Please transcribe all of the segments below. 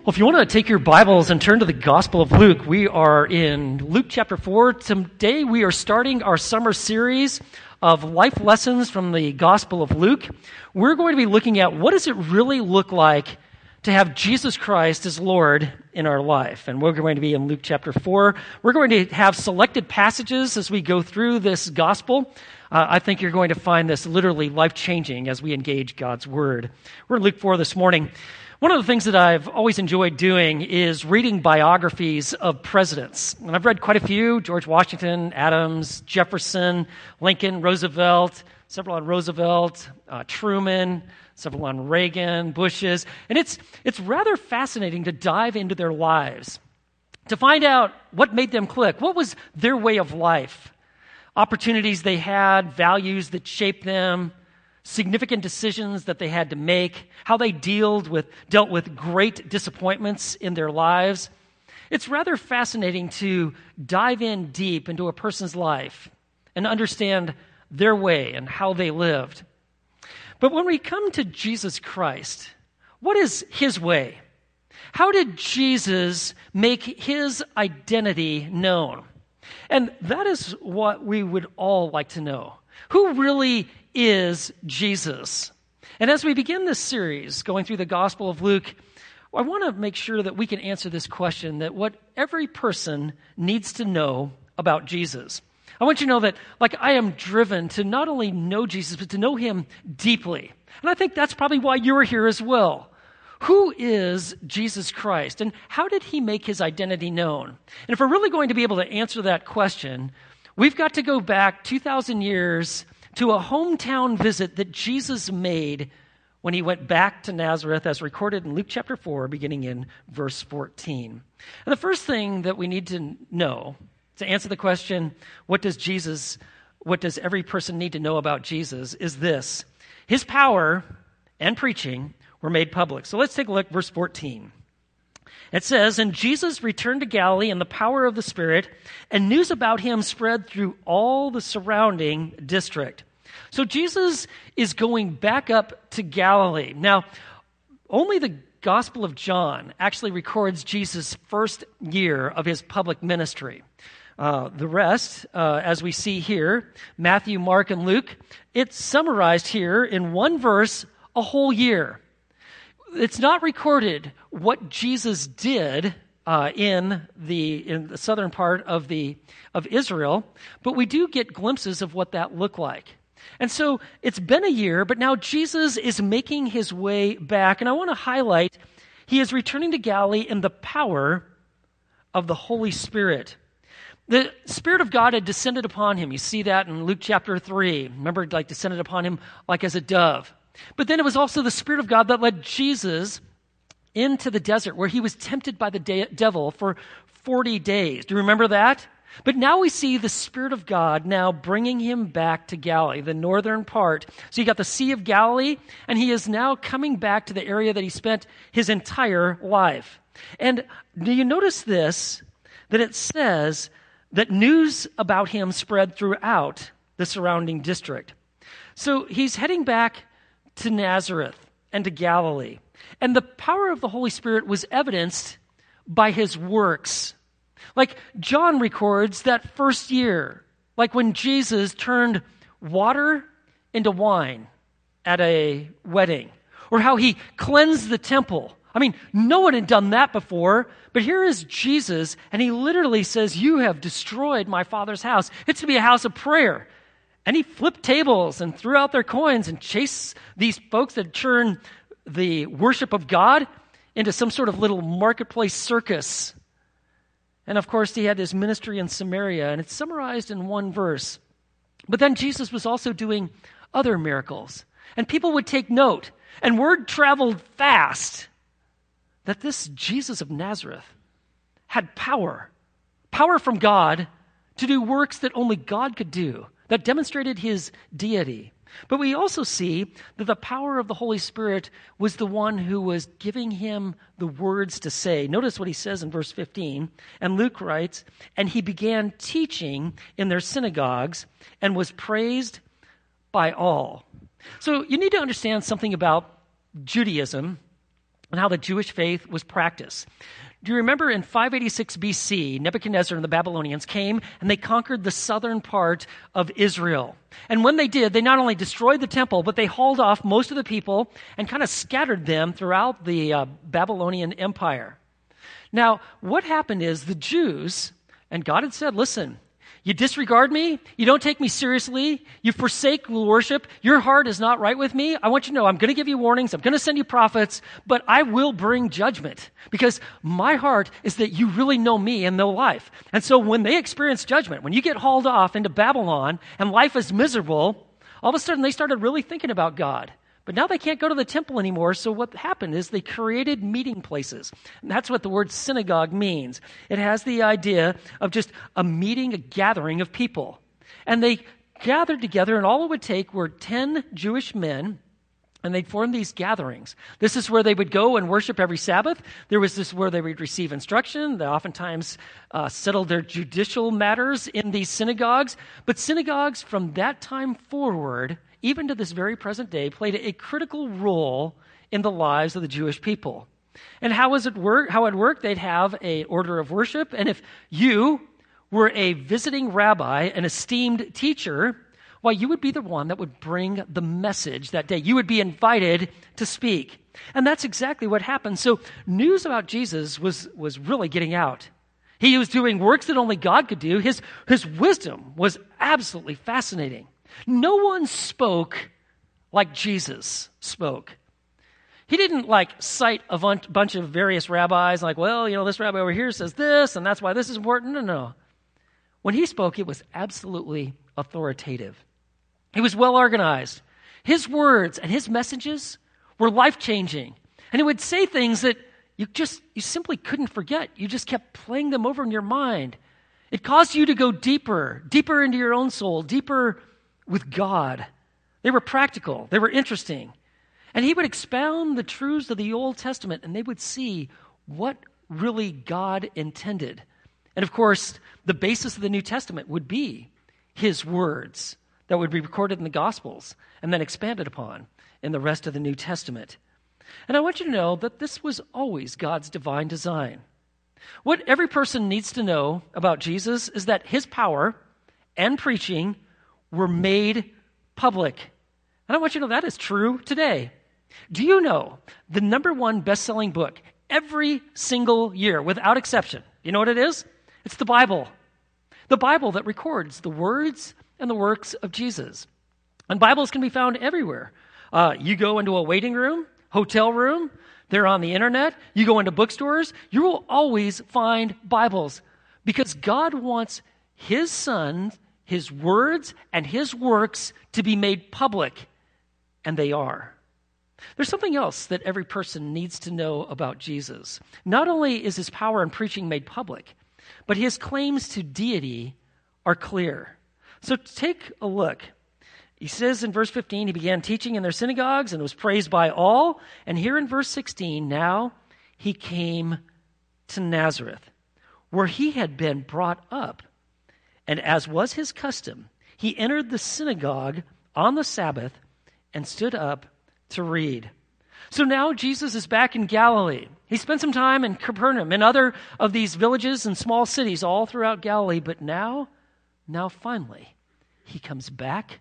Well, if you want to take your Bibles and turn to the Gospel of Luke, we are in Luke chapter 4. Today we are starting our summer series of life lessons from the Gospel of Luke. We're going to be looking at what does it really look like to have Jesus Christ as Lord in our life. And we're going to be in Luke chapter 4. We're going to have selected passages as we go through this Gospel. Uh, I think you're going to find this literally life changing as we engage God's Word. We're in Luke 4 this morning. One of the things that I've always enjoyed doing is reading biographies of presidents. And I've read quite a few George Washington, Adams, Jefferson, Lincoln, Roosevelt, several on Roosevelt, uh, Truman, several on Reagan, Bush's. And it's, it's rather fascinating to dive into their lives, to find out what made them click. What was their way of life? Opportunities they had, values that shaped them, significant decisions that they had to make, how they dealt with, dealt with great disappointments in their lives. It's rather fascinating to dive in deep into a person's life and understand their way and how they lived. But when we come to Jesus Christ, what is his way? How did Jesus make his identity known? And that is what we would all like to know. Who really is Jesus? And as we begin this series, going through the Gospel of Luke, I want to make sure that we can answer this question that what every person needs to know about Jesus. I want you to know that, like, I am driven to not only know Jesus, but to know him deeply. And I think that's probably why you're here as well. Who is Jesus Christ? And how did he make his identity known? And if we're really going to be able to answer that question, we've got to go back 2,000 years to a hometown visit that Jesus made when he went back to Nazareth, as recorded in Luke chapter 4, beginning in verse 14. And the first thing that we need to know to answer the question, what does Jesus, what does every person need to know about Jesus, is this His power and preaching were made public. So let's take a look, verse 14. It says, And Jesus returned to Galilee in the power of the Spirit, and news about him spread through all the surrounding district. So Jesus is going back up to Galilee. Now, only the Gospel of John actually records Jesus' first year of his public ministry. Uh, the rest, uh, as we see here, Matthew, Mark, and Luke, it's summarized here in one verse a whole year it's not recorded what Jesus did uh, in the in the southern part of the of Israel, but we do get glimpses of what that looked like. And so it's been a year, but now Jesus is making his way back, and I want to highlight he is returning to Galilee in the power of the Holy Spirit. The Spirit of God had descended upon him. You see that in Luke chapter 3. Remember, like descended upon him like as a dove. But then it was also the Spirit of God that led Jesus into the desert where he was tempted by the de- devil for 40 days. Do you remember that? But now we see the Spirit of God now bringing him back to Galilee, the northern part. So you got the Sea of Galilee, and he is now coming back to the area that he spent his entire life. And do you notice this? That it says that news about him spread throughout the surrounding district. So he's heading back to Nazareth and to Galilee. And the power of the Holy Spirit was evidenced by his works. Like John records that first year, like when Jesus turned water into wine at a wedding, or how he cleansed the temple. I mean, no one had done that before, but here is Jesus, and he literally says, You have destroyed my father's house. It's to be a house of prayer. And he flipped tables and threw out their coins and chased these folks that turned the worship of God into some sort of little marketplace circus. And of course, he had his ministry in Samaria, and it's summarized in one verse. But then Jesus was also doing other miracles. And people would take note, and word traveled fast that this Jesus of Nazareth had power power from God to do works that only God could do that demonstrated his deity. But we also see that the power of the Holy Spirit was the one who was giving him the words to say. Notice what he says in verse 15. And Luke writes, And he began teaching in their synagogues and was praised by all. So you need to understand something about Judaism and how the Jewish faith was practiced. Do you remember in 586 BC, Nebuchadnezzar and the Babylonians came and they conquered the southern part of Israel. And when they did, they not only destroyed the temple, but they hauled off most of the people and kind of scattered them throughout the uh, Babylonian Empire. Now, what happened is the Jews, and God had said, listen, you disregard me. You don't take me seriously. You forsake worship. Your heart is not right with me. I want you to know I'm going to give you warnings. I'm going to send you prophets, but I will bring judgment because my heart is that you really know me and know life. And so when they experience judgment, when you get hauled off into Babylon and life is miserable, all of a sudden they started really thinking about God. But now they can't go to the temple anymore, so what happened is they created meeting places. And that's what the word synagogue means. It has the idea of just a meeting, a gathering of people. And they gathered together, and all it would take were 10 Jewish men and they'd form these gatherings. This is where they would go and worship every Sabbath. There was this where they would receive instruction. They oftentimes uh, settled their judicial matters in these synagogues. But synagogues from that time forward even to this very present day, played a critical role in the lives of the Jewish people. And how was it work? How it worked? They'd have a order of worship, and if you were a visiting rabbi, an esteemed teacher, why you would be the one that would bring the message that day. You would be invited to speak. And that's exactly what happened. So news about Jesus was, was really getting out. He was doing works that only God could do. His, his wisdom was absolutely fascinating. No one spoke like Jesus spoke. He didn't like cite a bunch of various rabbis, like, well, you know, this rabbi over here says this, and that's why this is important. No, no. When he spoke, it was absolutely authoritative. He was well organized. His words and his messages were life changing. And he would say things that you just, you simply couldn't forget. You just kept playing them over in your mind. It caused you to go deeper, deeper into your own soul, deeper with God. They were practical, they were interesting. And he would expound the truths of the Old Testament, and they would see what really God intended. And of course, the basis of the New Testament would be his words that would be recorded in the Gospels and then expanded upon in the rest of the New Testament. And I want you to know that this was always God's divine design. What every person needs to know about Jesus is that his power and preaching were made public. And I want you to know that is true today. Do you know the number one best selling book every single year, without exception? You know what it is? It's the Bible. The Bible that records the words and the works of Jesus. And Bibles can be found everywhere. Uh, you go into a waiting room, hotel room, they're on the internet, you go into bookstores, you will always find Bibles because God wants His Son his words and his works to be made public, and they are. There's something else that every person needs to know about Jesus. Not only is his power in preaching made public, but his claims to deity are clear. So take a look. He says in verse 15, he began teaching in their synagogues and was praised by all. And here in verse 16, now he came to Nazareth, where he had been brought up. And as was his custom, he entered the synagogue on the Sabbath and stood up to read. So now Jesus is back in Galilee. He spent some time in Capernaum and other of these villages and small cities all throughout Galilee, but now, now finally, he comes back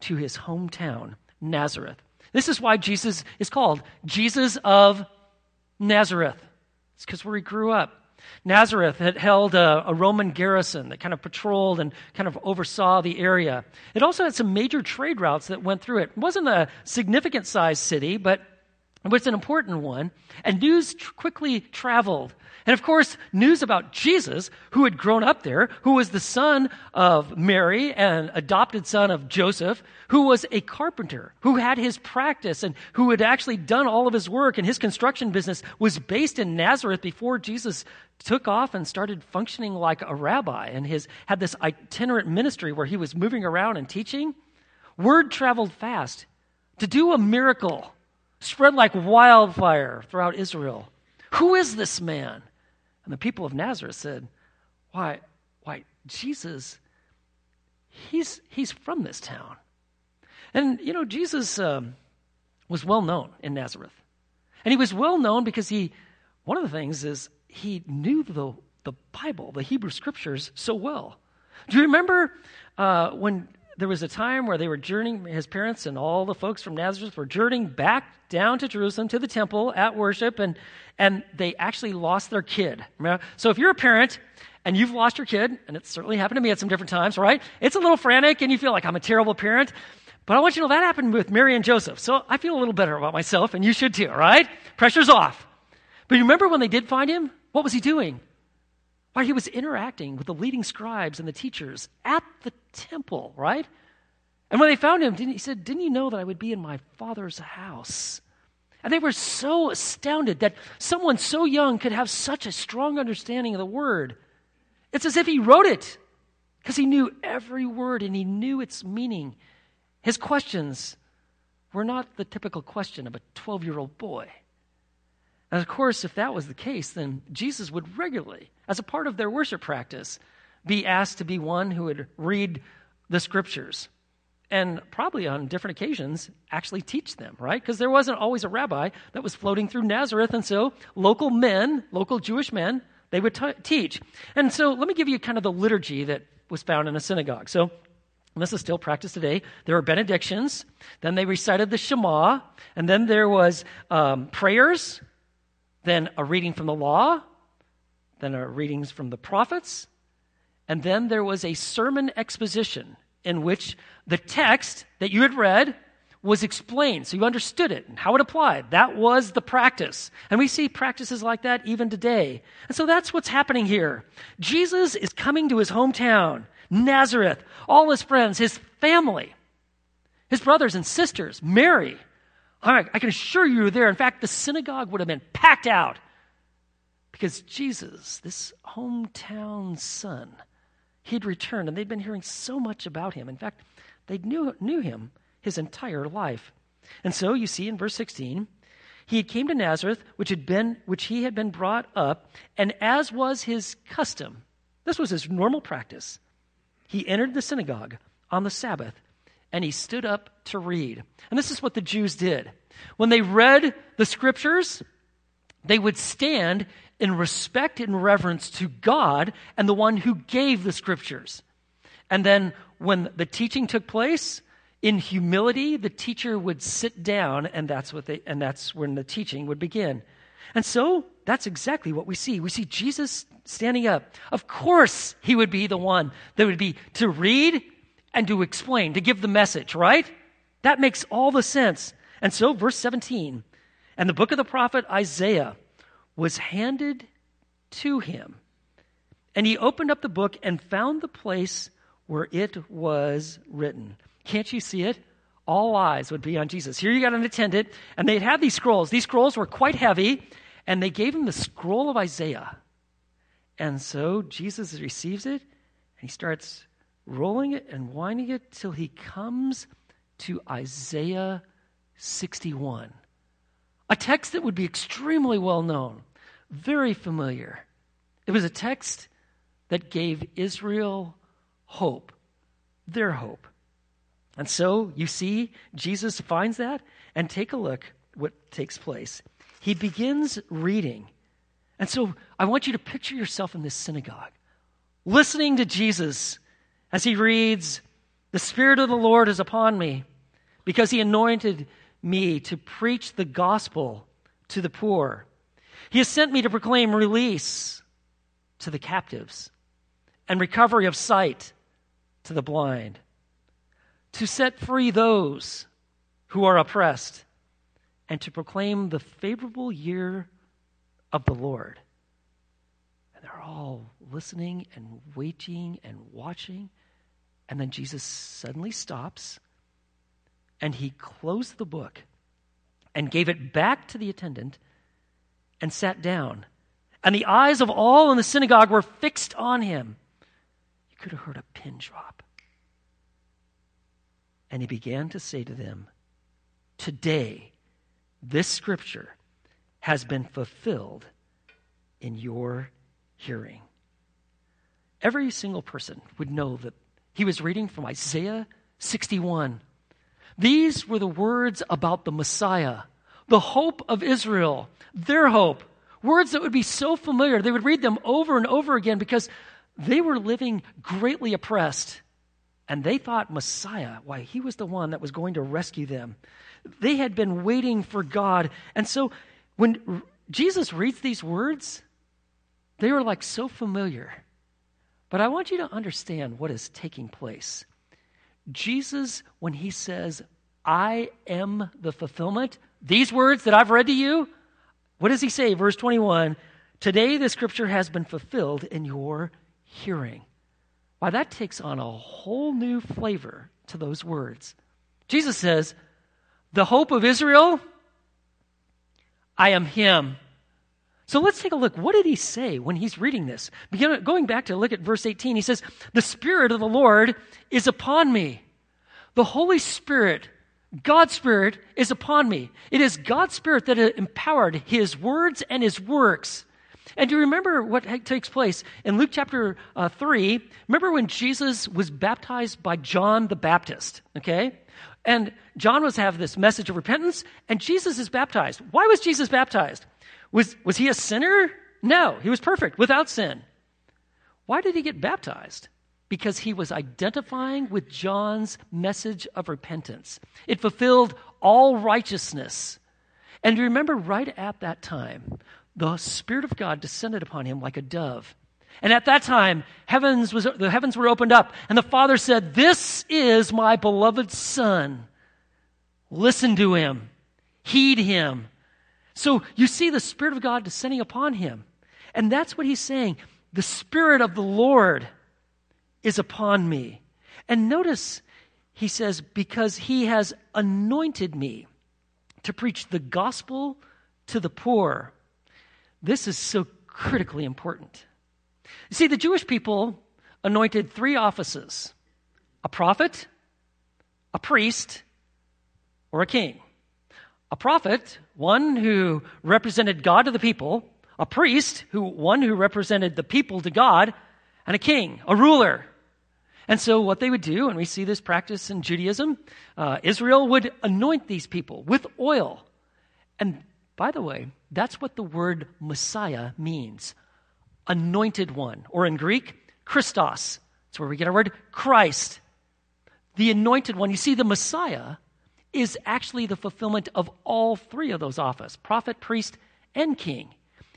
to his hometown, Nazareth. This is why Jesus is called Jesus of Nazareth. It's because where he grew up. Nazareth had held a, a, Roman garrison that kind of patrolled and kind of oversaw the area. It also had some major trade routes that went through it. It wasn't a significant sized city, but it was an important one. And news tr- quickly traveled and of course, news about Jesus, who had grown up there, who was the son of Mary and adopted son of Joseph, who was a carpenter, who had his practice and who had actually done all of his work and his construction business was based in Nazareth before Jesus took off and started functioning like a rabbi and his had this itinerant ministry where he was moving around and teaching. Word traveled fast to do a miracle, spread like wildfire throughout Israel. Who is this man? And the people of Nazareth said, Why, why, Jesus, he's, he's from this town. And, you know, Jesus um, was well known in Nazareth. And he was well known because he, one of the things is he knew the, the Bible, the Hebrew scriptures, so well. Do you remember uh, when there was a time where they were journeying, his parents and all the folks from Nazareth were journeying back down to Jerusalem to the temple at worship, and, and they actually lost their kid. So if you're a parent and you've lost your kid, and it's certainly happened to me at some different times, right? It's a little frantic and you feel like I'm a terrible parent. But I want you to know that happened with Mary and Joseph. So I feel a little better about myself, and you should too, right? Pressure's off. But you remember when they did find him? What was he doing? Why, he was interacting with the leading scribes and the teachers at the temple, right? And when they found him, he said, Didn't you know that I would be in my father's house? And they were so astounded that someone so young could have such a strong understanding of the word. It's as if he wrote it because he knew every word and he knew its meaning. His questions were not the typical question of a 12 year old boy. And of course, if that was the case, then Jesus would regularly, as a part of their worship practice, be asked to be one who would read the scriptures and probably on different occasions actually teach them, right? Because there wasn't always a rabbi that was floating through Nazareth, and so local men, local Jewish men, they would t- teach. And so let me give you kind of the liturgy that was found in a synagogue. So this is still practiced today. There were benedictions, then they recited the Shema, and then there was um, prayers, then a reading from the law, then a readings from the prophets, and then there was a sermon exposition in which the text that you had read was explained so you understood it and how it applied. That was the practice. And we see practices like that even today. And so that's what's happening here. Jesus is coming to his hometown. Nazareth, all his friends, his family, his brothers and sisters, Mary. I can assure you there. In fact, the synagogue would have been packed out because Jesus, this hometown son, he'd returned and they'd been hearing so much about him. In fact, they knew, knew him his entire life. And so you see in verse 16, he had came to Nazareth, which had been which he had been brought up, and as was his custom, this was his normal practice. He entered the synagogue on the Sabbath and he stood up to read. And this is what the Jews did. When they read the scriptures, they would stand in respect and reverence to God and the one who gave the scriptures. And then when the teaching took place, in humility, the teacher would sit down, and that's what they, and that's when the teaching would begin. And so that's exactly what we see. We see Jesus standing up. Of course, he would be the one that would be to read and to explain, to give the message, right? That makes all the sense. And so, verse 17, and the book of the prophet Isaiah was handed to him. And he opened up the book and found the place where it was written. Can't you see it? All eyes would be on Jesus. Here you got an attendant, and they'd have these scrolls. These scrolls were quite heavy, and they gave him the scroll of Isaiah. And so Jesus receives it, and he starts rolling it and winding it till he comes to Isaiah 61, a text that would be extremely well known, very familiar. It was a text that gave Israel hope, their hope. And so you see, Jesus finds that, and take a look what takes place. He begins reading. And so I want you to picture yourself in this synagogue, listening to Jesus as he reads, The Spirit of the Lord is upon me, because he anointed me to preach the gospel to the poor. He has sent me to proclaim release to the captives and recovery of sight to the blind, to set free those who are oppressed, and to proclaim the favorable year of the Lord. They're all listening and waiting and watching. And then Jesus suddenly stops and he closed the book and gave it back to the attendant and sat down. And the eyes of all in the synagogue were fixed on him. You could have heard a pin drop. And he began to say to them, Today, this scripture has been fulfilled in your hearing. Every single person would know that he was reading from Isaiah 61. These were the words about the Messiah, the hope of Israel, their hope. Words that would be so familiar. They would read them over and over again because they were living greatly oppressed. And they thought Messiah, why, he was the one that was going to rescue them. They had been waiting for God. And so when Jesus reads these words, they were like so familiar. But I want you to understand what is taking place. Jesus, when he says, I am the fulfillment, these words that I've read to you, what does he say? Verse 21 Today the scripture has been fulfilled in your hearing. Why, that takes on a whole new flavor to those words. Jesus says, The hope of Israel, I am him. So let's take a look. What did he say when he's reading this? Going back to look at verse 18, he says, The Spirit of the Lord is upon me. The Holy Spirit, God's Spirit, is upon me. It is God's Spirit that empowered his words and his works. And do you remember what takes place in Luke chapter uh, 3? Remember when Jesus was baptized by John the Baptist, okay? And John was have this message of repentance, and Jesus is baptized. Why was Jesus baptized? Was, was he a sinner? No, he was perfect, without sin. Why did he get baptized? Because he was identifying with John's message of repentance. It fulfilled all righteousness. And remember, right at that time, the Spirit of God descended upon him like a dove. And at that time, heavens was, the heavens were opened up, and the Father said, This is my beloved Son. Listen to him, heed him. So you see the Spirit of God descending upon him. And that's what he's saying. The Spirit of the Lord is upon me. And notice, he says, because he has anointed me to preach the gospel to the poor. This is so critically important. You see, the Jewish people anointed three offices a prophet, a priest, or a king. A prophet, one who represented God to the people, a priest, who one who represented the people to God, and a king, a ruler. And so, what they would do, and we see this practice in Judaism, uh, Israel would anoint these people with oil. And by the way, that's what the word Messiah means anointed one, or in Greek, Christos. That's where we get our word Christ. The anointed one. You see, the Messiah is actually the fulfillment of all three of those offices prophet, priest, and king.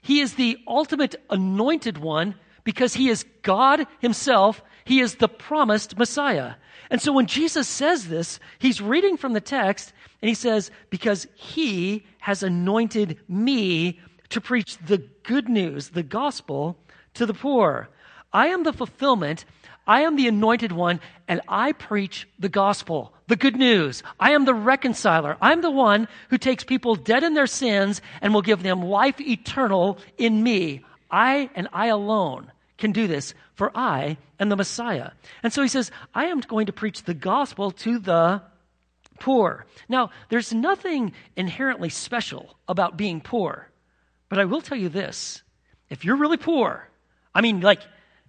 He is the ultimate anointed one because he is God himself. He is the promised Messiah. And so when Jesus says this, he's reading from the text and he says, Because he has anointed me to preach the good news, the gospel, to the poor. I am the fulfillment. I am the anointed one, and I preach the gospel, the good news. I am the reconciler. I'm the one who takes people dead in their sins and will give them life eternal in me. I and I alone can do this, for I am the Messiah. And so he says, I am going to preach the gospel to the poor. Now, there's nothing inherently special about being poor, but I will tell you this if you're really poor, I mean, like,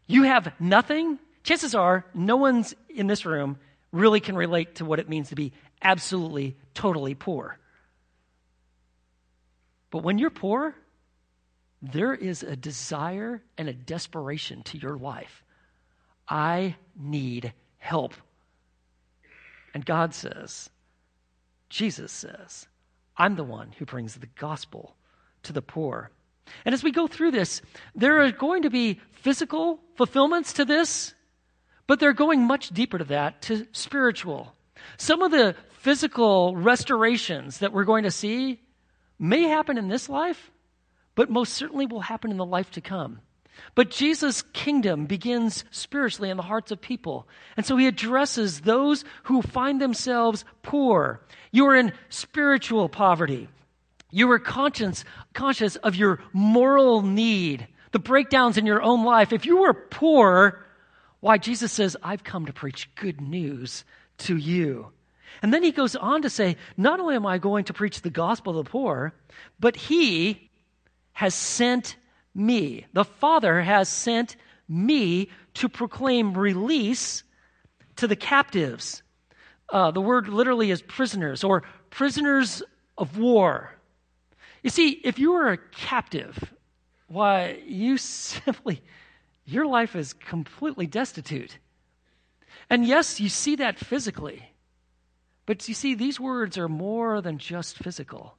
you have nothing, chances are no one's in this room really can relate to what it means to be absolutely, totally poor. But when you're poor, there is a desire and a desperation to your life. I need help. And God says, Jesus says, I'm the one who brings the gospel to the poor. And as we go through this, there are going to be physical fulfillments to this, but they're going much deeper to that, to spiritual. Some of the physical restorations that we're going to see may happen in this life, but most certainly will happen in the life to come. But Jesus' kingdom begins spiritually in the hearts of people. And so he addresses those who find themselves poor. You are in spiritual poverty. You are conscious, conscious of your moral need, the breakdowns in your own life. If you were poor, why, Jesus says, I've come to preach good news to you. And then he goes on to say, Not only am I going to preach the gospel to the poor, but he has sent me. The Father has sent me to proclaim release to the captives. Uh, the word literally is prisoners or prisoners of war. You see, if you are a captive, why, you simply, your life is completely destitute. And yes, you see that physically. But you see, these words are more than just physical.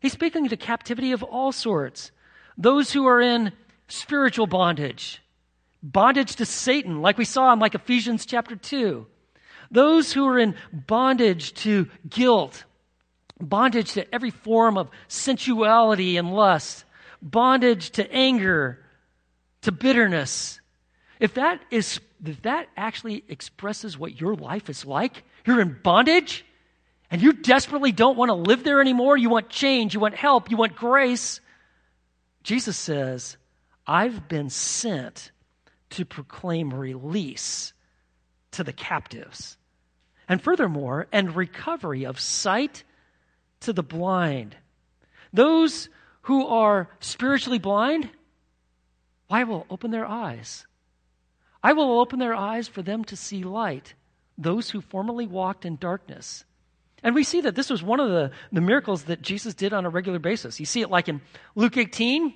He's speaking to captivity of all sorts. Those who are in spiritual bondage, bondage to Satan, like we saw in like Ephesians chapter 2. Those who are in bondage to guilt, bondage to every form of sensuality and lust, bondage to anger, to bitterness. If that is if that actually expresses what your life is like, you're in bondage and you desperately don't want to live there anymore, you want change, you want help, you want grace. Jesus says, I've been sent to proclaim release to the captives. And furthermore, and recovery of sight to the blind. Those who are spiritually blind, I will open their eyes. I will open their eyes for them to see light, those who formerly walked in darkness. And we see that this was one of the, the miracles that Jesus did on a regular basis. You see it like in Luke 18.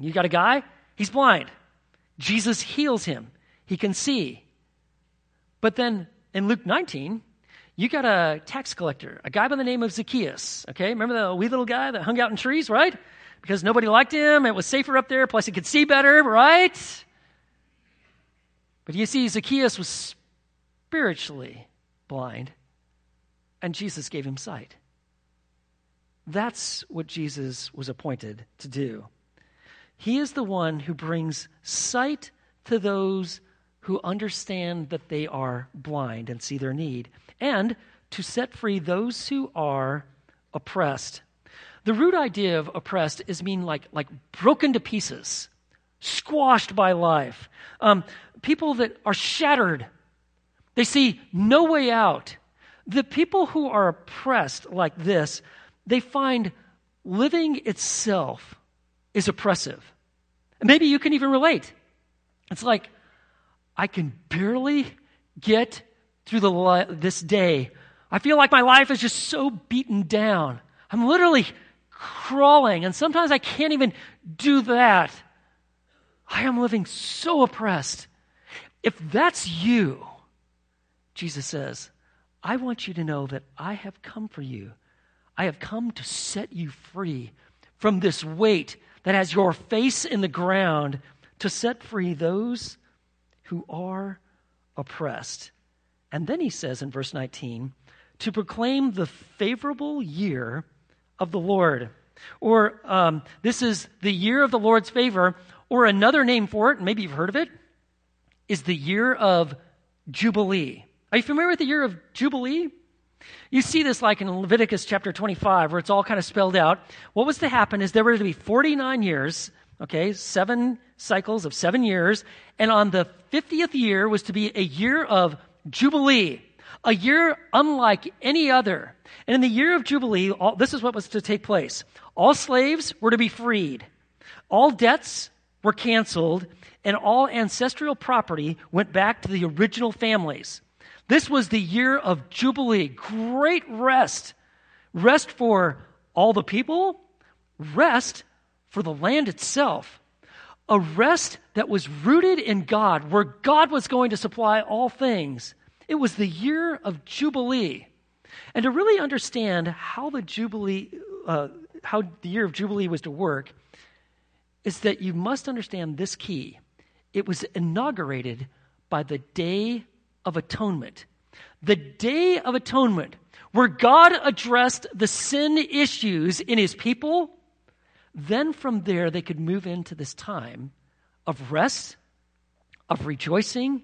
You got a guy, he's blind. Jesus heals him. He can see. But then in Luke 19, you got a tax collector, a guy by the name of Zacchaeus. Okay, remember the wee little guy that hung out in trees, right? Because nobody liked him, it was safer up there, plus he could see better, right? But you see, Zacchaeus was spiritually blind, and Jesus gave him sight. That's what Jesus was appointed to do. He is the one who brings sight to those who understand that they are blind and see their need, and to set free those who are oppressed. The root idea of oppressed is mean like, like broken to pieces, squashed by life. Um, people that are shattered. They see no way out. The people who are oppressed like this, they find living itself is oppressive. Maybe you can even relate. It's like, I can barely get through the, this day. I feel like my life is just so beaten down. I'm literally crawling, and sometimes I can't even do that. I am living so oppressed. If that's you, Jesus says, I want you to know that I have come for you. I have come to set you free from this weight that has your face in the ground, to set free those who are oppressed. And then he says in verse 19, to proclaim the favorable year of the Lord. Or um, this is the year of the Lord's favor, or another name for it, maybe you've heard of it, is the year of Jubilee. Are you familiar with the year of Jubilee? You see this like in Leviticus chapter 25, where it's all kind of spelled out. What was to happen is there were to be 49 years, okay, seven cycles of seven years, and on the 50th year was to be a year of Jubilee, a year unlike any other. And in the year of Jubilee, all, this is what was to take place. All slaves were to be freed. All debts were canceled, and all ancestral property went back to the original families. This was the year of Jubilee, great rest. Rest for all the people, rest for the land itself. A rest that was rooted in God, where God was going to supply all things. It was the year of Jubilee. And to really understand how the Jubilee, uh, how the year of Jubilee was to work, is that you must understand this key. It was inaugurated by the Day of Atonement. The Day of Atonement, where God addressed the sin issues in his people. Then from there, they could move into this time of rest, of rejoicing,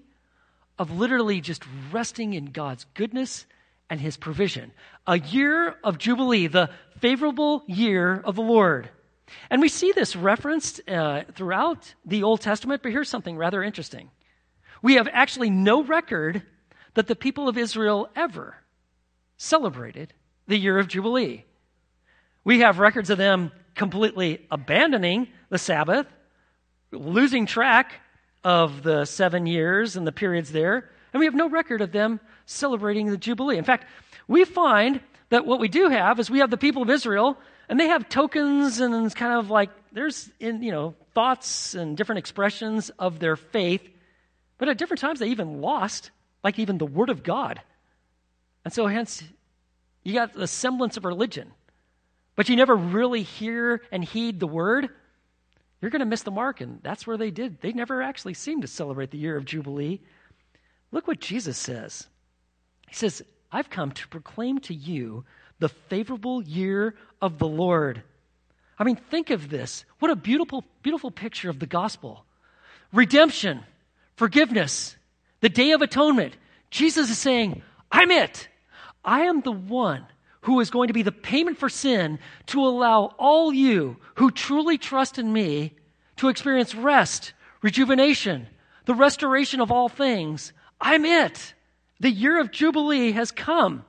of literally just resting in God's goodness and his provision. A year of Jubilee, the favorable year of the Lord. And we see this referenced uh, throughout the Old Testament, but here's something rather interesting. We have actually no record that the people of Israel ever celebrated the year of Jubilee. We have records of them completely abandoning the Sabbath, losing track of the seven years and the periods there, and we have no record of them celebrating the Jubilee. In fact, we find that what we do have is we have the people of Israel And they have tokens and kind of like there's in, you know, thoughts and different expressions of their faith. But at different times they even lost, like even the Word of God. And so hence you got the semblance of religion. But you never really hear and heed the word, you're going to miss the mark. And that's where they did. They never actually seemed to celebrate the year of Jubilee. Look what Jesus says. He says, I've come to proclaim to you the favorable year of the Lord. I mean, think of this. What a beautiful, beautiful picture of the gospel. Redemption, forgiveness, the day of atonement. Jesus is saying, I'm it. I am the one who is going to be the payment for sin to allow all you who truly trust in me to experience rest, rejuvenation, the restoration of all things. I'm it. The year of Jubilee has come.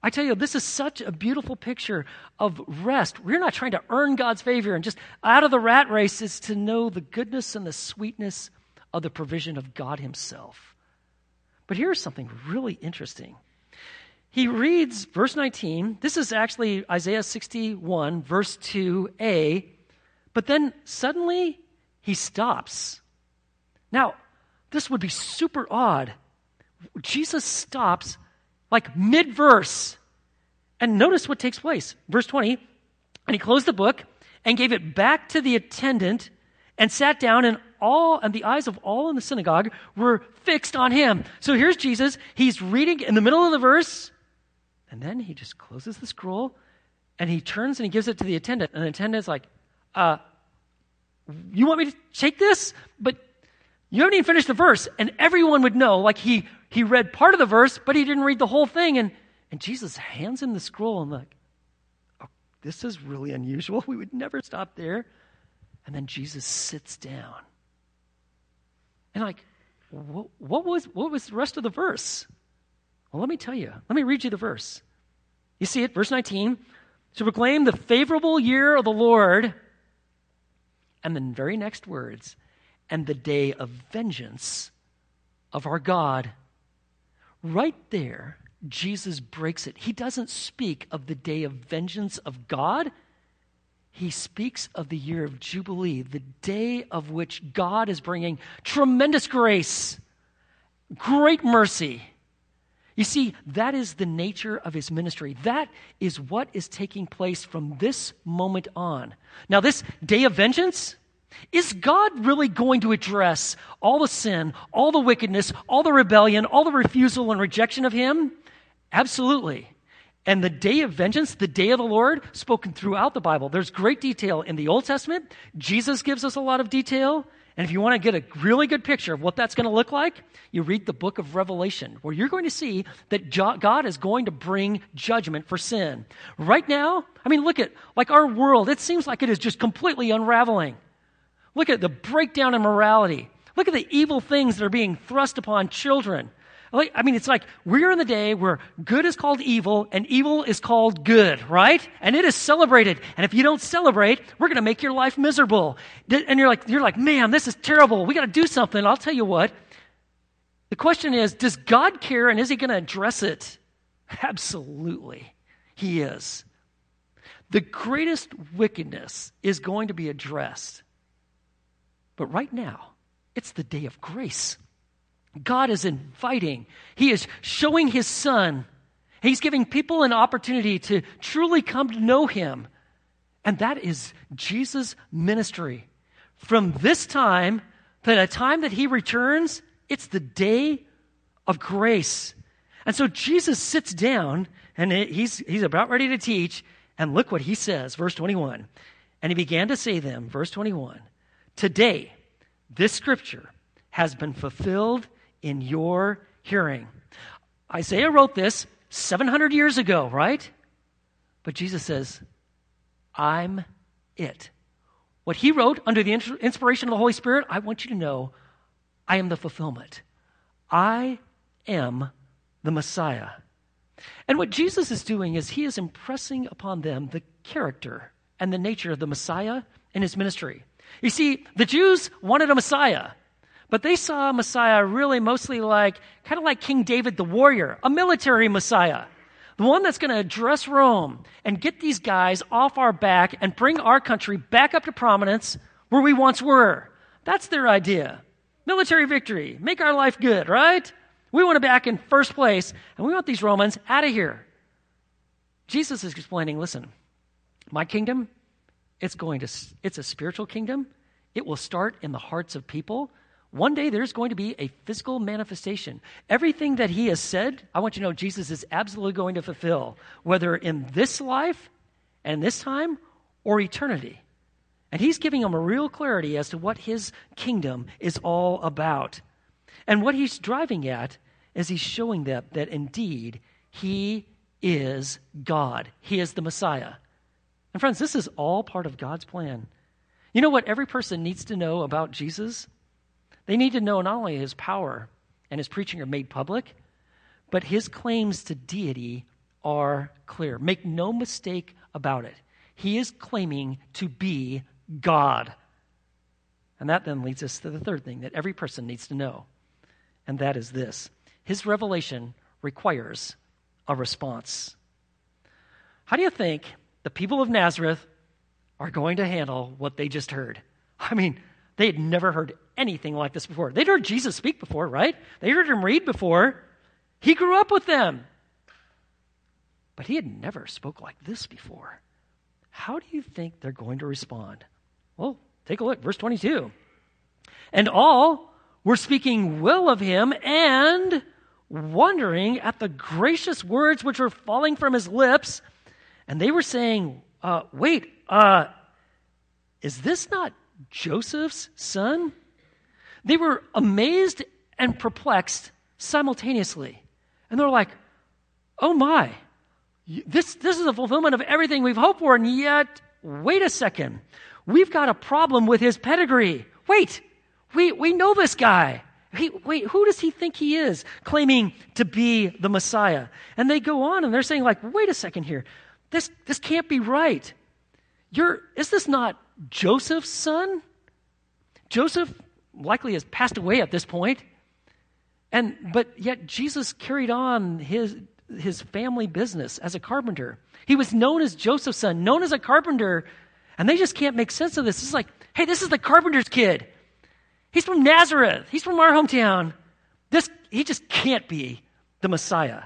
I tell you, this is such a beautiful picture of rest. We're not trying to earn God's favor and just out of the rat race is to know the goodness and the sweetness of the provision of God Himself. But here's something really interesting. He reads verse 19. This is actually Isaiah 61, verse 2a. But then suddenly he stops. Now, this would be super odd Jesus stops like mid verse. And notice what takes place. Verse 20, and he closed the book and gave it back to the attendant and sat down and all and the eyes of all in the synagogue were fixed on him. So here's Jesus. He's reading in the middle of the verse, and then he just closes the scroll and he turns and he gives it to the attendant. And the attendant's like, uh, you want me to take this? But you haven't even finished the verse. And everyone would know, like he he read part of the verse, but he didn't read the whole thing. And, and Jesus hands him the scroll and like, oh, this is really unusual. We would never stop there. And then Jesus sits down. And like, what, what, was, what was the rest of the verse? Well, let me tell you. Let me read you the verse. You see it, verse 19. To proclaim the favorable year of the Lord. And the very next words, and the day of vengeance of our God Right there, Jesus breaks it. He doesn't speak of the day of vengeance of God. He speaks of the year of Jubilee, the day of which God is bringing tremendous grace, great mercy. You see, that is the nature of his ministry. That is what is taking place from this moment on. Now, this day of vengeance, is God really going to address all the sin, all the wickedness, all the rebellion, all the refusal and rejection of Him? Absolutely. And the day of vengeance, the day of the Lord, spoken throughout the Bible. There's great detail in the Old Testament. Jesus gives us a lot of detail. And if you want to get a really good picture of what that's going to look like, you read the book of Revelation, where you're going to see that God is going to bring judgment for sin. Right now, I mean, look at, like our world, it seems like it is just completely unraveling. Look at the breakdown in morality. Look at the evil things that are being thrust upon children. I mean, it's like we're in the day where good is called evil and evil is called good, right? And it is celebrated. And if you don't celebrate, we're going to make your life miserable. And you're like, you're like, man, this is terrible. We got to do something. I'll tell you what. The question is, does God care and is he going to address it? Absolutely. He is. The greatest wickedness is going to be addressed. But right now, it's the day of grace. God is inviting, He is showing His Son. He's giving people an opportunity to truly come to know Him. And that is Jesus' ministry. From this time to the time that He returns, it's the day of grace. And so Jesus sits down and he's, he's about ready to teach. And look what he says, verse 21. And he began to say them, verse 21 Today, this scripture has been fulfilled in your hearing. Isaiah wrote this 700 years ago, right? But Jesus says, I'm it. What he wrote under the inspiration of the Holy Spirit, I want you to know I am the fulfillment. I am the Messiah. And what Jesus is doing is he is impressing upon them the character and the nature of the Messiah and his ministry. You see, the Jews wanted a Messiah, but they saw Messiah really mostly like, kind of like King David the warrior, a military Messiah. the one that's going to address Rome and get these guys off our back and bring our country back up to prominence where we once were. That's their idea. Military victory, make our life good, right? We want to back in first place, and we want these Romans out of here. Jesus is explaining listen, my kingdom, it's going to, it's a spiritual kingdom. It will start in the hearts of people. One day there's going to be a physical manifestation. Everything that he has said, I want you to know Jesus is absolutely going to fulfill, whether in this life and this time or eternity. And he's giving them a real clarity as to what his kingdom is all about. And what he's driving at is he's showing them that indeed he is God. He is the Messiah. And friends, this is all part of God's plan. You know what every person needs to know about Jesus? They need to know not only his power and his preaching are made public, but his claims to deity are clear. Make no mistake about it. He is claiming to be God. And that then leads us to the third thing that every person needs to know, and that is this His revelation requires a response. How do you think the people of Nazareth are going to handle what they just heard? I mean, they had never heard anything like this before. They'd heard Jesus speak before, right? They heard him read before. He grew up with them. But he had never spoke like this before. How do you think they're going to respond? Well, take a look, verse 22. And all were speaking well of him and wondering at the gracious words which were falling from his lips. And they were saying, uh, Wait, uh, is this not Joseph's son? They were amazed and perplexed simultaneously. And they're like, oh my, this, this is a fulfillment of everything we've hoped for, and yet, wait a second. We've got a problem with his pedigree. Wait, we, we know this guy. He, wait, who does he think he is, claiming to be the Messiah? And they go on and they're saying, like, wait a second here. This, this can't be right. You're, is this not Joseph's son? Joseph likely has passed away at this point. And but yet Jesus carried on his his family business as a carpenter. He was known as Joseph's son, known as a carpenter, and they just can't make sense of this. It's like, hey, this is the carpenter's kid. He's from Nazareth. He's from our hometown. This he just can't be the Messiah.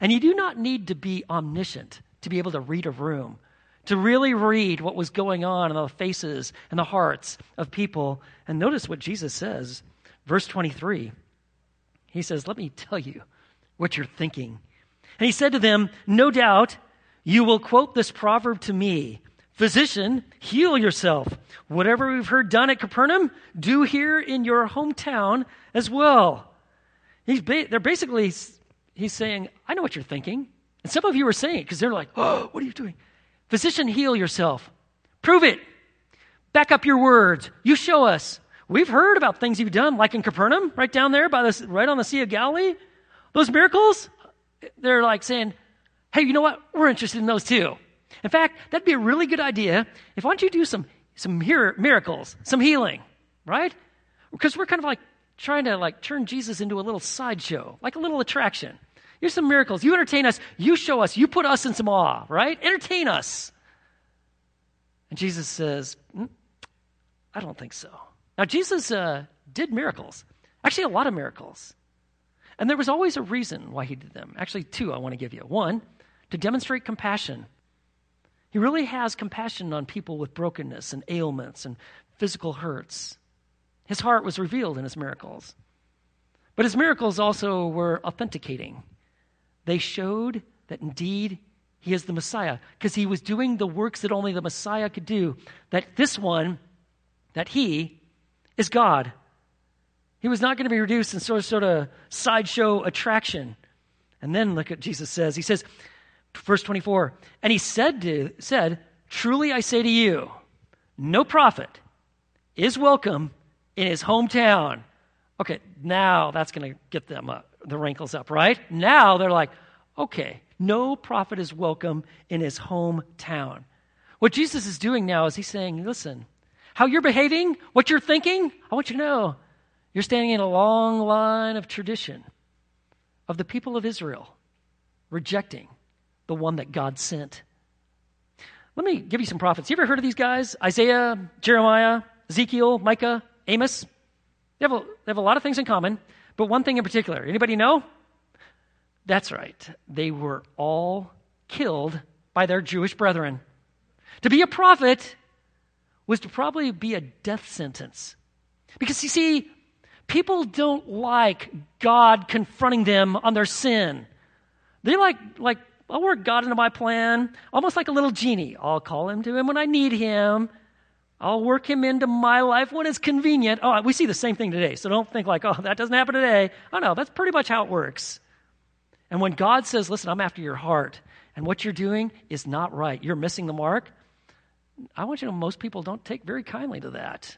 And you do not need to be omniscient to be able to read a room to really read what was going on in the faces and the hearts of people. And notice what Jesus says, verse 23. He says, Let me tell you what you're thinking. And he said to them, No doubt you will quote this proverb to me Physician, heal yourself. Whatever we've heard done at Capernaum, do here in your hometown as well. He's ba- they're basically, he's saying, I know what you're thinking. And some of you are saying it because they're like, oh, what are you doing? Physician, heal yourself. Prove it. Back up your words. You show us. We've heard about things you've done, like in Capernaum, right down there by this, right on the Sea of Galilee. Those miracles, they're like saying, hey, you know what? We're interested in those too. In fact, that'd be a really good idea if why don't you do some, some miracles, some healing, right? Because we're kind of like trying to like turn Jesus into a little sideshow, like a little attraction. Here's some miracles. You entertain us. You show us. You put us in some awe, right? Entertain us. And Jesus says, mm, I don't think so. Now, Jesus uh, did miracles, actually, a lot of miracles. And there was always a reason why he did them. Actually, two I want to give you. One, to demonstrate compassion. He really has compassion on people with brokenness and ailments and physical hurts. His heart was revealed in his miracles. But his miracles also were authenticating. They showed that indeed he is the Messiah because he was doing the works that only the Messiah could do. That this one, that he is God. He was not going to be reduced in sort of, sort of sideshow attraction. And then look at Jesus says. He says, verse 24, and he said, to, said, Truly I say to you, no prophet is welcome in his hometown. Okay, now that's going to get them up the wrinkles up, right? Now they're like, okay, no prophet is welcome in his hometown. What Jesus is doing now is he's saying, listen, how you're behaving, what you're thinking, I want you to know you're standing in a long line of tradition of the people of Israel rejecting the one that God sent. Let me give you some prophets. You ever heard of these guys? Isaiah, Jeremiah, Ezekiel, Micah, Amos? They have, a, they have a lot of things in common, but one thing in particular. Anybody know? That's right. They were all killed by their Jewish brethren. To be a prophet was to probably be a death sentence. Because you see, people don't like God confronting them on their sin. They like, like, oh, I'll work God into my plan, almost like a little genie. I'll call him to him when I need him. I'll work him into my life when it's convenient. Oh, we see the same thing today. So don't think like, oh, that doesn't happen today. Oh, no, that's pretty much how it works. And when God says, listen, I'm after your heart, and what you're doing is not right, you're missing the mark, I want you to know most people don't take very kindly to that.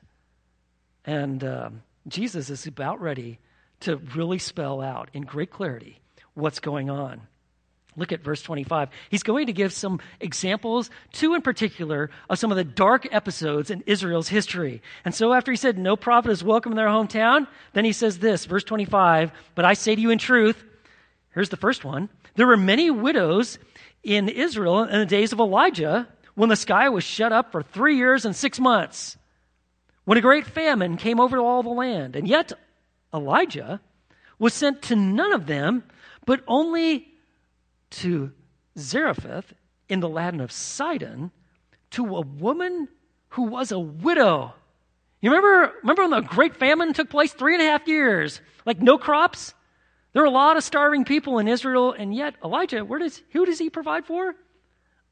And uh, Jesus is about ready to really spell out in great clarity what's going on. Look at verse 25. He's going to give some examples, two in particular, of some of the dark episodes in Israel's history. And so, after he said, No prophet is welcome in their hometown, then he says this, verse 25, But I say to you in truth, here's the first one there were many widows in Israel in the days of Elijah when the sky was shut up for three years and six months, when a great famine came over all the land. And yet, Elijah was sent to none of them, but only to Zarephath in the land of Sidon to a woman who was a widow. You remember, remember when the great famine took place? Three and a half years. Like no crops? There were a lot of starving people in Israel, and yet Elijah, where does, who does he provide for?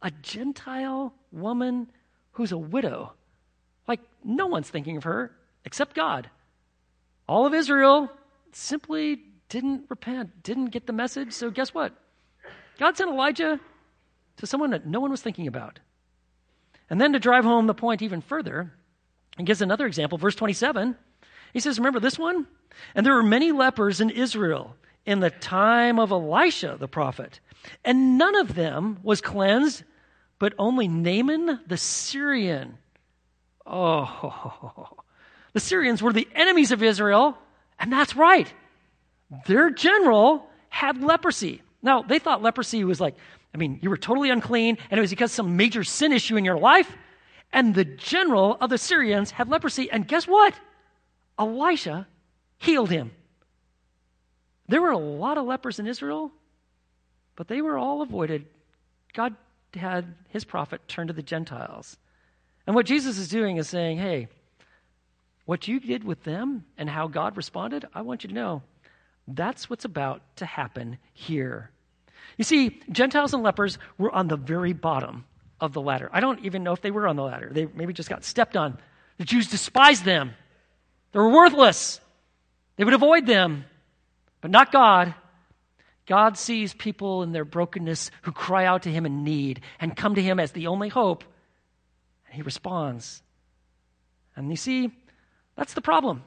a Gentile woman who's a widow. Like, no one's thinking of her except God. All of Israel simply didn't repent, didn't get the message. So, guess what? God sent Elijah to someone that no one was thinking about. And then to drive home the point even further, he gives another example, verse 27. He says, Remember this one? And there were many lepers in Israel in the time of Elisha the prophet. And none of them was cleansed, but only Naaman the Syrian. Oh, the Syrians were the enemies of Israel, and that's right. Their general had leprosy. Now, they thought leprosy was like, I mean, you were totally unclean, and it was because some major sin issue in your life. And the general of the Syrians had leprosy, and guess what? Elisha healed him. There were a lot of lepers in Israel, but they were all avoided. God had his prophet turn to the Gentiles. And what Jesus is doing is saying, hey, what you did with them and how God responded, I want you to know that's what's about to happen here. You see, Gentiles and lepers were on the very bottom of the ladder. I don't even know if they were on the ladder. They maybe just got stepped on. The Jews despised them, they were worthless. They would avoid them, but not God. God sees people in their brokenness who cry out to Him in need and come to Him as the only hope, and He responds. And you see, that's the problem.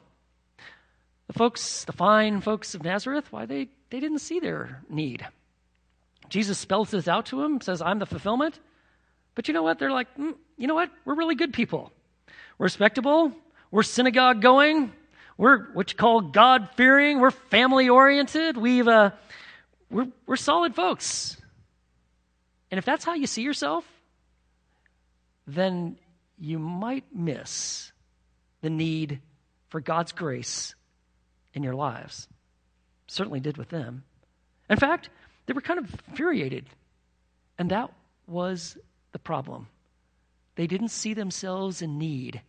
The folks, the fine folks of Nazareth, why they, they didn't see their need. Jesus spells this out to them, says, I'm the fulfillment. But you know what? They're like, mm, you know what? We're really good people. We're respectable. We're synagogue going. We're what you call God fearing. We're family oriented. We've, uh, we're, we're solid folks. And if that's how you see yourself, then you might miss the need for God's grace in your lives. Certainly did with them. In fact, they were kind of infuriated. And that was the problem. They didn't see themselves in need.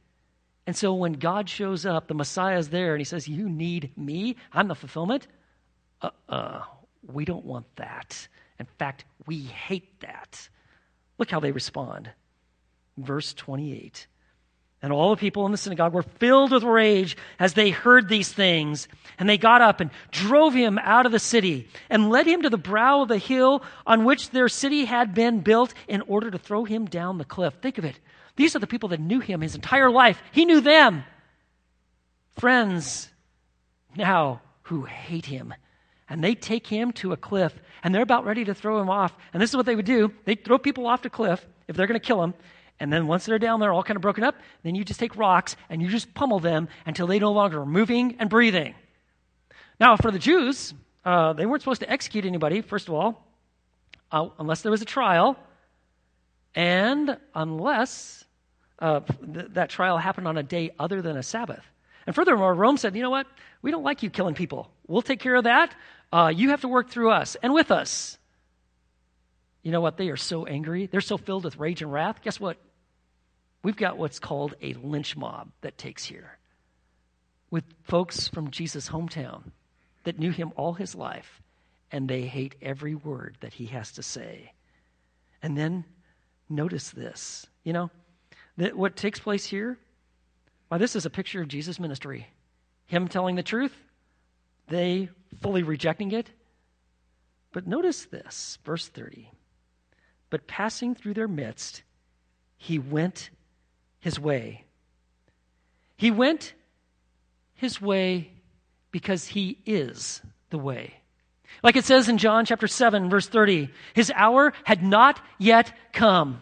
And so when God shows up, the Messiah is there, and he says, You need me? I'm the fulfillment? Uh uh we don't want that. In fact, we hate that. Look how they respond. Verse 28. And all the people in the synagogue were filled with rage as they heard these things. And they got up and drove him out of the city and led him to the brow of the hill on which their city had been built in order to throw him down the cliff. Think of it. These are the people that knew him his entire life. He knew them. Friends now who hate him and they take him to a cliff and they're about ready to throw him off. And this is what they would do they throw people off the cliff if they're going to kill him. And then once they're down there, all kind of broken up, then you just take rocks and you just pummel them until they no longer are moving and breathing. Now, for the Jews, uh, they weren't supposed to execute anybody, first of all, uh, unless there was a trial, and unless uh, th- that trial happened on a day other than a Sabbath. And furthermore, Rome said, you know what? We don't like you killing people. We'll take care of that. Uh, you have to work through us and with us. You know what? They are so angry. They're so filled with rage and wrath. Guess what? We've got what's called a lynch mob that takes here with folks from Jesus' hometown that knew him all his life, and they hate every word that he has to say. And then notice this. You know, that what takes place here, why, this is a picture of Jesus' ministry. Him telling the truth, they fully rejecting it. But notice this, verse 30. But passing through their midst, he went his way. He went his way because he is the way. Like it says in John chapter 7, verse 30, his hour had not yet come.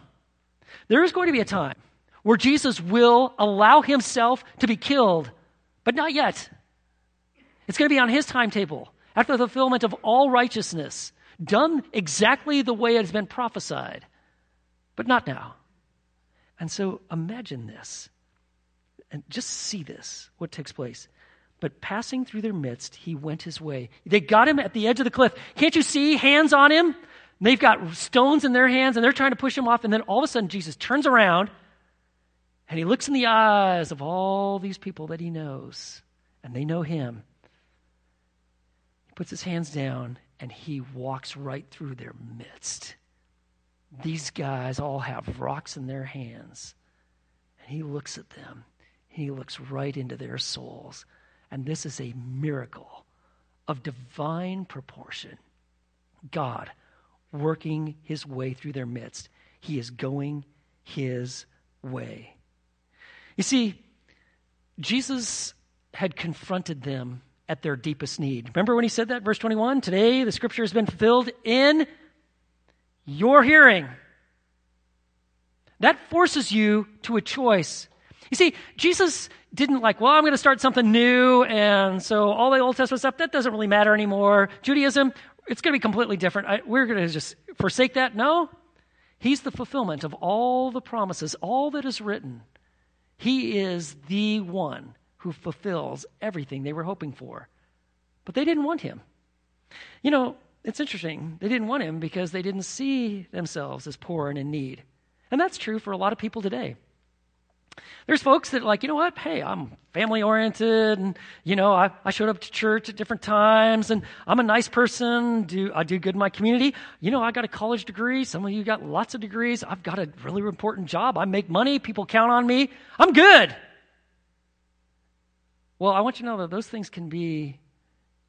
There is going to be a time where Jesus will allow himself to be killed, but not yet. It's going to be on his timetable after the fulfillment of all righteousness, done exactly the way it has been prophesied, but not now. And so imagine this and just see this, what takes place. But passing through their midst, he went his way. They got him at the edge of the cliff. Can't you see hands on him? They've got stones in their hands and they're trying to push him off. And then all of a sudden, Jesus turns around and he looks in the eyes of all these people that he knows, and they know him. He puts his hands down and he walks right through their midst. These guys all have rocks in their hands. And he looks at them. He looks right into their souls. And this is a miracle of divine proportion. God working his way through their midst. He is going his way. You see, Jesus had confronted them at their deepest need. Remember when he said that, verse 21? Today the scripture has been fulfilled in your hearing. That forces you to a choice. You see, Jesus didn't like, well, I'm going to start something new, and so all the Old Testament stuff, that doesn't really matter anymore. Judaism, it's going to be completely different. I, we're going to just forsake that. No. He's the fulfillment of all the promises, all that is written. He is the one who fulfills everything they were hoping for. But they didn't want him. You know, it's interesting. They didn't want him because they didn't see themselves as poor and in need. And that's true for a lot of people today. There's folks that like, you know what? Hey, I'm family oriented and, you know, I, I showed up to church at different times and I'm a nice person. Do, I do good in my community. You know, I got a college degree. Some of you got lots of degrees. I've got a really important job. I make money. People count on me. I'm good. Well, I want you to know that those things can be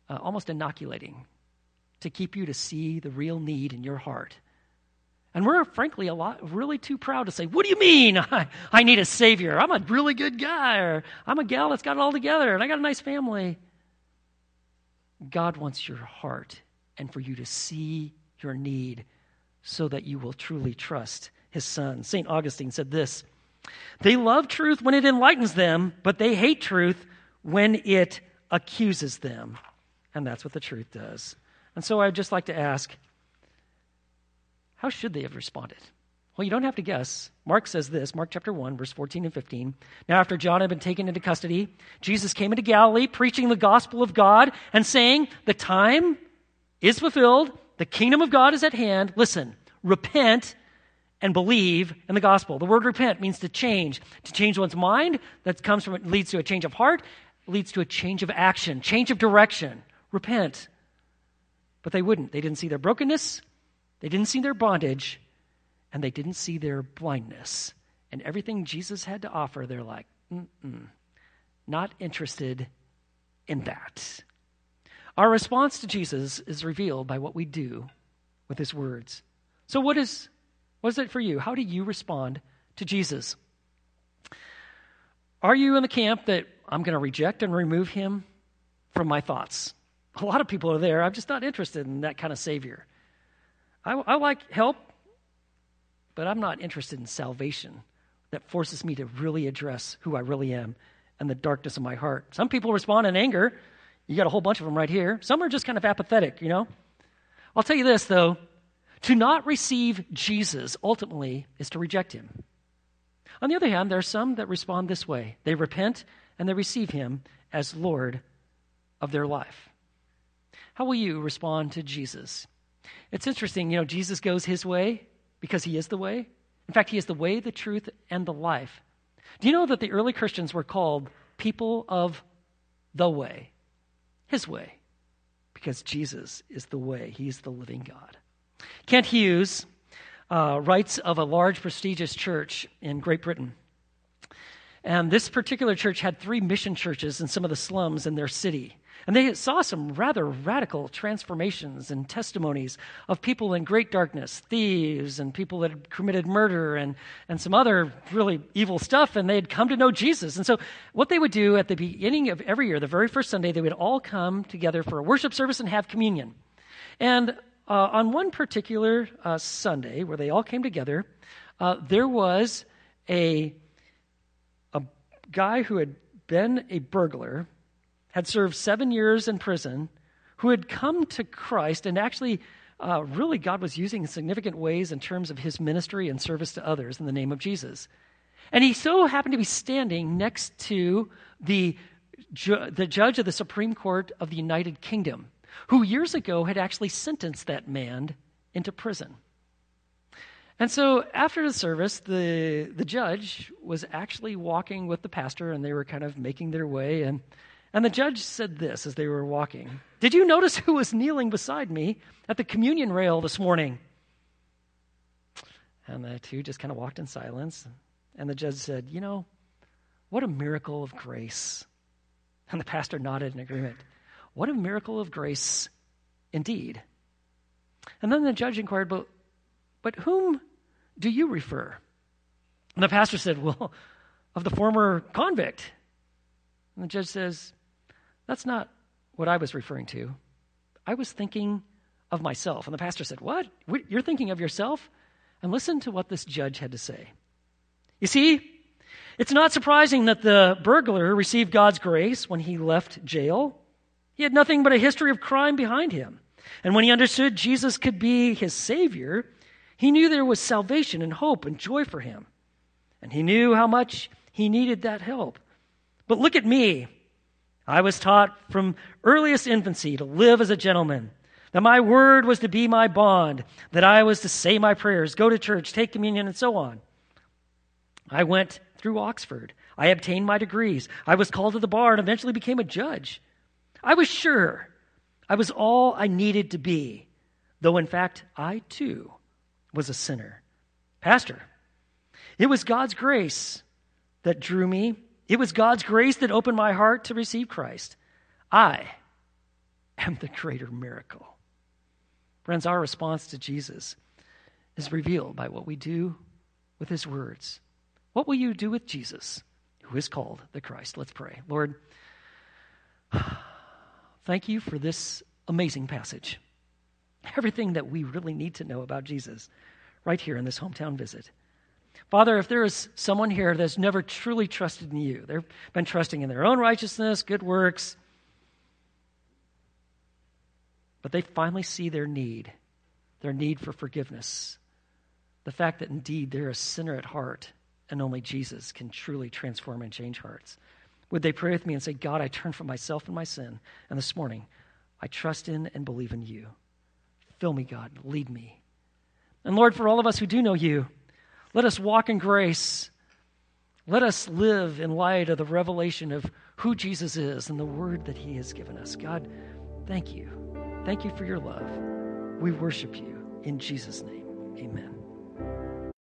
uh, almost inoculating to keep you to see the real need in your heart. And we're frankly a lot really too proud to say, What do you mean I, I need a savior? I'm a really good guy, or I'm a gal that's got it all together, and I got a nice family. God wants your heart and for you to see your need so that you will truly trust his son. St. Augustine said this They love truth when it enlightens them, but they hate truth when it accuses them. And that's what the truth does. And so I'd just like to ask how should they have responded? Well, you don't have to guess. Mark says this Mark chapter 1, verse 14 and 15. Now, after John had been taken into custody, Jesus came into Galilee preaching the gospel of God and saying, The time is fulfilled, the kingdom of God is at hand. Listen, repent and believe in the gospel. The word repent means to change, to change one's mind. That comes from leads to a change of heart, leads to a change of action, change of direction. Repent. But they wouldn't. They didn't see their brokenness, they didn't see their bondage, and they didn't see their blindness. And everything Jesus had to offer, they're like, Mm-mm, not interested in that. Our response to Jesus is revealed by what we do with his words. So, what is, what is it for you? How do you respond to Jesus? Are you in the camp that I'm going to reject and remove him from my thoughts? A lot of people are there. I'm just not interested in that kind of Savior. I, I like help, but I'm not interested in salvation that forces me to really address who I really am and the darkness of my heart. Some people respond in anger. You got a whole bunch of them right here. Some are just kind of apathetic, you know. I'll tell you this, though To not receive Jesus ultimately is to reject him. On the other hand, there are some that respond this way they repent and they receive him as Lord of their life. How will you respond to Jesus? It's interesting, you know, Jesus goes his way because he is the way. In fact, he is the way, the truth, and the life. Do you know that the early Christians were called people of the way? His way. Because Jesus is the way, he's the living God. Kent Hughes uh, writes of a large, prestigious church in Great Britain. And this particular church had three mission churches in some of the slums in their city. And they saw some rather radical transformations and testimonies of people in great darkness, thieves, and people that had committed murder and, and some other really evil stuff, and they had come to know Jesus. And so, what they would do at the beginning of every year, the very first Sunday, they would all come together for a worship service and have communion. And uh, on one particular uh, Sunday, where they all came together, uh, there was a, a guy who had been a burglar had served seven years in prison, who had come to Christ, and actually, uh, really, God was using in significant ways in terms of his ministry and service to others in the name of Jesus. And he so happened to be standing next to the, ju- the judge of the Supreme Court of the United Kingdom, who years ago had actually sentenced that man into prison. And so after the service, the, the judge was actually walking with the pastor, and they were kind of making their way. And and the judge said this as they were walking Did you notice who was kneeling beside me at the communion rail this morning? And the two just kind of walked in silence. And the judge said, You know, what a miracle of grace. And the pastor nodded in agreement. What a miracle of grace indeed. And then the judge inquired, But, but whom do you refer? And the pastor said, Well, of the former convict. And the judge says, that's not what I was referring to. I was thinking of myself. And the pastor said, What? You're thinking of yourself? And listen to what this judge had to say. You see, it's not surprising that the burglar received God's grace when he left jail. He had nothing but a history of crime behind him. And when he understood Jesus could be his Savior, he knew there was salvation and hope and joy for him. And he knew how much he needed that help. But look at me. I was taught from earliest infancy to live as a gentleman, that my word was to be my bond, that I was to say my prayers, go to church, take communion, and so on. I went through Oxford. I obtained my degrees. I was called to the bar and eventually became a judge. I was sure I was all I needed to be, though in fact I too was a sinner. Pastor, it was God's grace that drew me it was God's grace that opened my heart to receive Christ. I am the greater miracle. Friends, our response to Jesus is revealed by what we do with his words. What will you do with Jesus, who is called the Christ? Let's pray. Lord, thank you for this amazing passage. Everything that we really need to know about Jesus right here in this hometown visit. Father, if there is someone here that's never truly trusted in you, they've been trusting in their own righteousness, good works, but they finally see their need, their need for forgiveness, the fact that indeed they're a sinner at heart and only Jesus can truly transform and change hearts. Would they pray with me and say, God, I turn from myself and my sin, and this morning I trust in and believe in you. Fill me, God, lead me. And Lord, for all of us who do know you, let us walk in grace. Let us live in light of the revelation of who Jesus is and the word that he has given us. God, thank you. Thank you for your love. We worship you in Jesus' name. Amen.